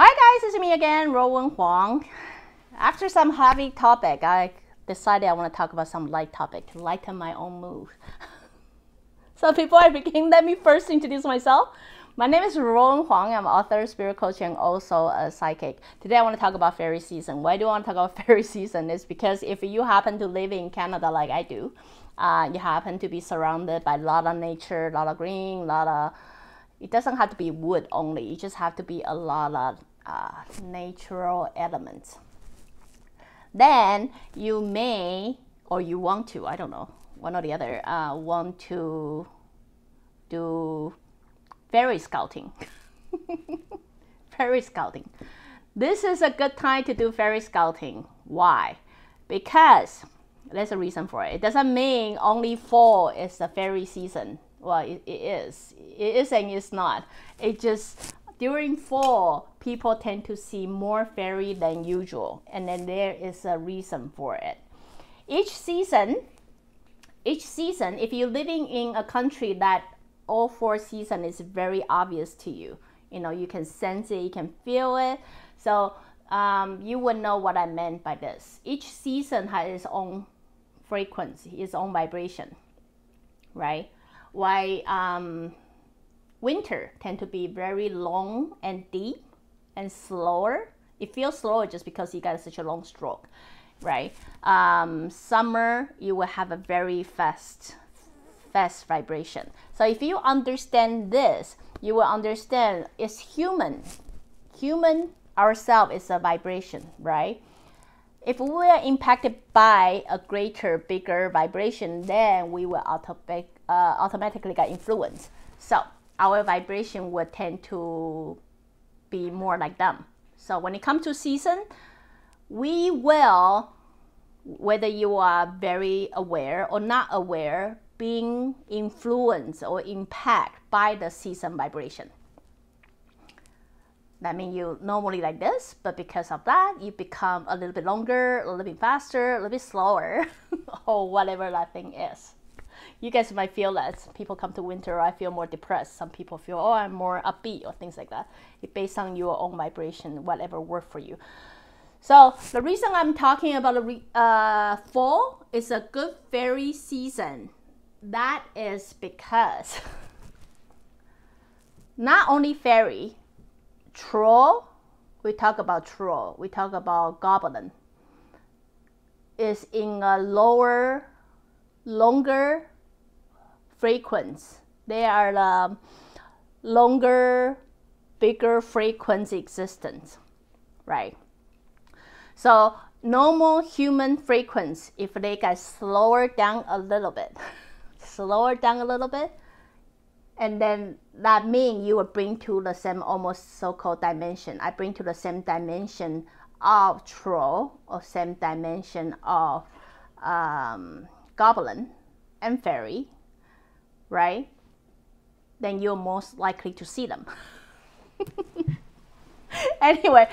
Hi guys, it's me again, Ruowen Huang. After some heavy topic, I decided I want to talk about some light topic to lighten my own mood. so before I begin, let me first introduce myself. My name is Ruowen Huang. I'm author, spirit coach, and also a psychic. Today I want to talk about fairy season. Why do I want to talk about fairy season? Is because if you happen to live in Canada like I do, uh, you happen to be surrounded by a lot of nature, a lot of green, a lot of. It doesn't have to be wood only. It just have to be a lot of uh, natural elements. Then you may, or you want to, I don't know, one or the other, uh, want to do fairy scouting. fairy scouting. This is a good time to do fairy scouting. Why? Because there's a reason for it. It doesn't mean only fall is the fairy season. Well, it, it is. It is and it's not. It just during fall, people tend to see more fairy than usual, and then there is a reason for it. Each season, each season, if you're living in a country that all four season is very obvious to you. You know, you can sense it, you can feel it. So um, you would know what I meant by this. Each season has its own frequency, its own vibration, right? Why um, winter tend to be very long and deep and slower. It feels slower just because you got such a long stroke, right? Um, summer you will have a very fast fast vibration. So if you understand this, you will understand it's human. Human ourselves is a vibration, right? If we are impacted by a greater, bigger vibration, then we will automatic, uh, automatically get influenced. So our vibration will tend to be more like them. So when it comes to season, we will, whether you are very aware or not aware, being influenced or impacted by the season vibration. That means you normally like this, but because of that, you become a little bit longer, a little bit faster, a little bit slower, or whatever that thing is. You guys might feel that people come to winter, I feel more depressed. Some people feel, oh, I'm more upbeat, or things like that. It based on your own vibration, whatever work for you. So the reason I'm talking about uh, fall is a good fairy season that is because not only fairy, troll, we talk about troll, we talk about goblin, is in a lower, longer frequency. They are the longer, bigger frequency existence, right? So normal human frequency, if they get slower down a little bit, slower down a little bit, and then that means you will bring to the same almost so-called dimension. I bring to the same dimension of troll or same dimension of um, goblin and fairy, right? Then you're most likely to see them. anyway,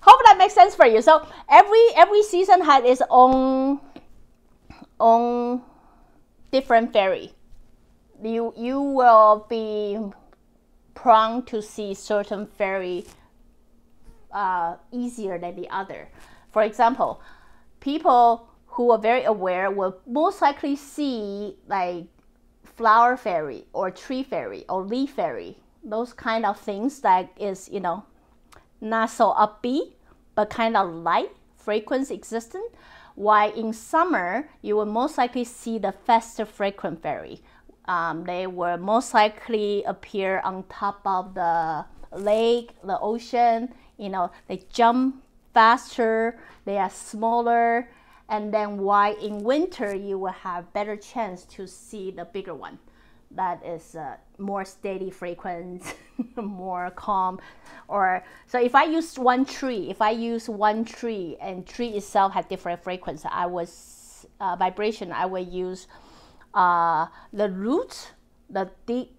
hope that makes sense for you. So every every season had its own own different fairy. You you will be prone to see certain fairy uh, easier than the other. For example, people who are very aware will most likely see like flower fairy or tree fairy or leaf fairy. Those kind of things that is you know not so upbeat but kind of light frequency existent while in summer, you will most likely see the faster frequent fairy. Um, they will most likely appear on top of the lake, the ocean. You know, they jump faster, they are smaller, and then why in winter, you will have better chance to see the bigger one. that is uh, more steady frequency, more calm. Or so if I use one tree, if I use one tree and tree itself has different frequency, I was uh, vibration. I will use uh, the root, the deep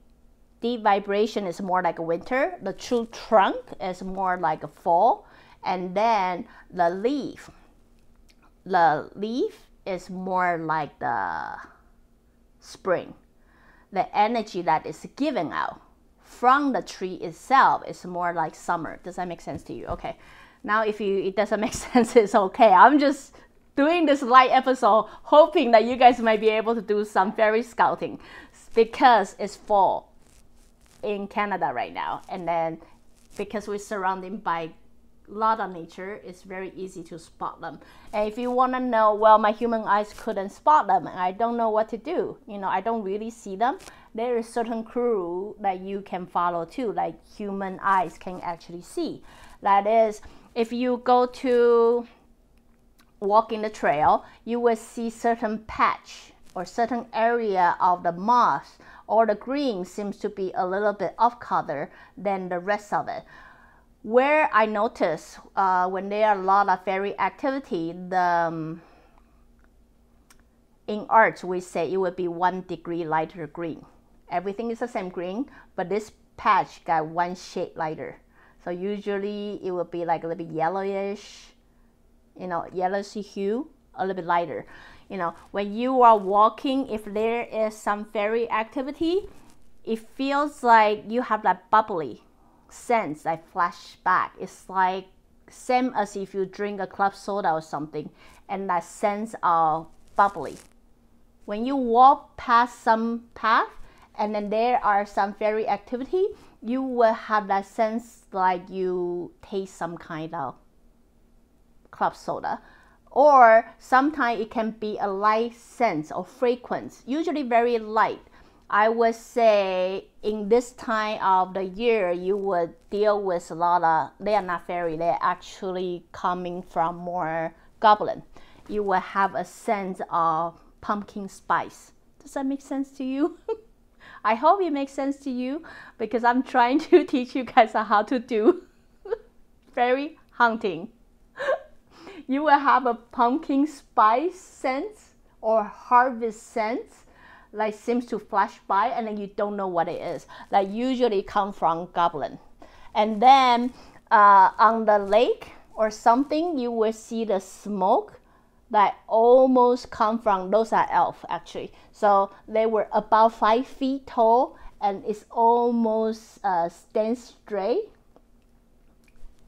deep vibration is more like winter. The true trunk is more like fall, and then the leaf. The leaf is more like the spring the energy that is given out from the tree itself is more like summer. Does that make sense to you? Okay. Now, if you it doesn't make sense, it's okay. I'm just doing this light episode, hoping that you guys might be able to do some fairy scouting because it's fall in Canada right now, and then because we're surrounded by lot of nature, it's very easy to spot them. And if you want to know, well, my human eyes couldn't spot them, and I don't know what to do. You know, I don't really see them. There is certain clue that you can follow too, like human eyes can actually see. That is, if you go to walk in the trail, you will see certain patch or certain area of the moss or the green seems to be a little bit off color than the rest of it where I notice uh, when there are a lot of fairy activity, the um, in art we say it would be one degree lighter green. Everything is the same green, but this patch got one shade lighter. So usually it would be like a little bit yellowish, you know, yellowish hue, a little bit lighter. You know, when you are walking, if there is some fairy activity, it feels like you have that bubbly sense like flashback. It's like same as if you drink a club soda or something, and that sense of bubbly. When you walk past some path, and then there are some fairy activity, you will have that sense like you taste some kind of club soda. Or sometimes it can be a light sense or frequency, usually very light I would say in this time of the year, you would deal with a lot of, they are not fairy, they're actually coming from more goblin. You will have a sense of pumpkin spice. Does that make sense to you? I hope it makes sense to you because I'm trying to teach you guys how to do fairy hunting. you will have a pumpkin spice sense or harvest sense like seems to flash by and then you don't know what it is. Like usually come from goblin. And then uh, on the lake or something, you will see the smoke that almost come from those are elf actually. So they were about five feet tall and it's almost uh, stand straight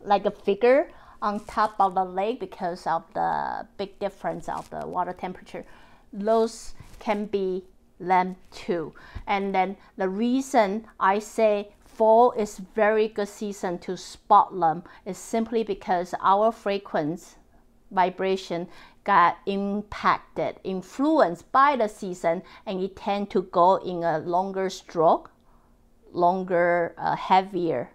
like a figure on top of the lake because of the big difference of the water temperature. Those can be them too. And then the reason I say fall is very good season to spot them is simply because our frequency vibration got impacted, influenced by the season, and it tend to go in a longer stroke, longer, uh, heavier,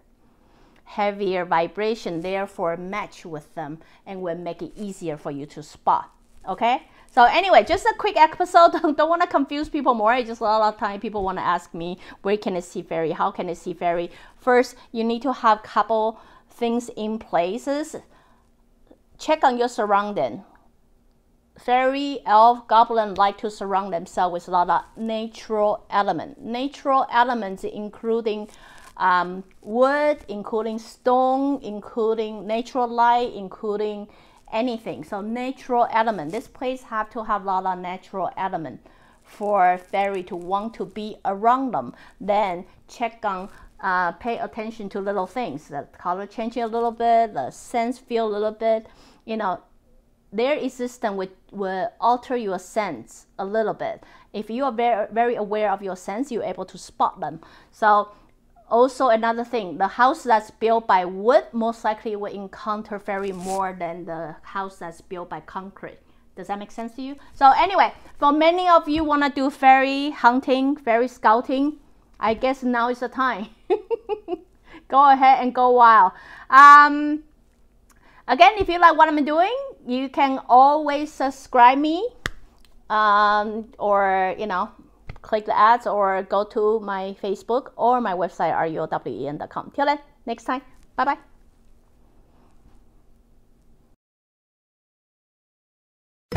heavier vibration. Therefore, match with them and will make it easier for you to spot. Okay. So anyway, just a quick episode. Don't, don't want to confuse people more. I just a lot of time people want to ask me where can I see fairy? How can I see fairy? First, you need to have couple things in places. Check on your surrounding. Fairy, elf, goblin like to surround themselves with a lot of natural element. Natural elements including um, wood, including stone, including natural light, including anything. So natural element. This place have to have a lot of natural element for fairy to want to be around them. Then check on, uh, pay attention to little things. The color changing a little bit, the sense feel a little bit. You know, their existence will, will alter your sense a little bit. If you are very, very aware of your sense, you're able to spot them. So also another thing, the house that's built by wood most likely will encounter fairy more than the house that's built by concrete. Does that make sense to you? So anyway, for many of you want to do fairy hunting, fairy scouting, I guess now is the time. go ahead and go wild. Um, again, if you like what I'm doing, you can always subscribe me um, or, you know, click the ads or go to my Facebook or my website, ruowen.com. Till then, next time. Bye bye.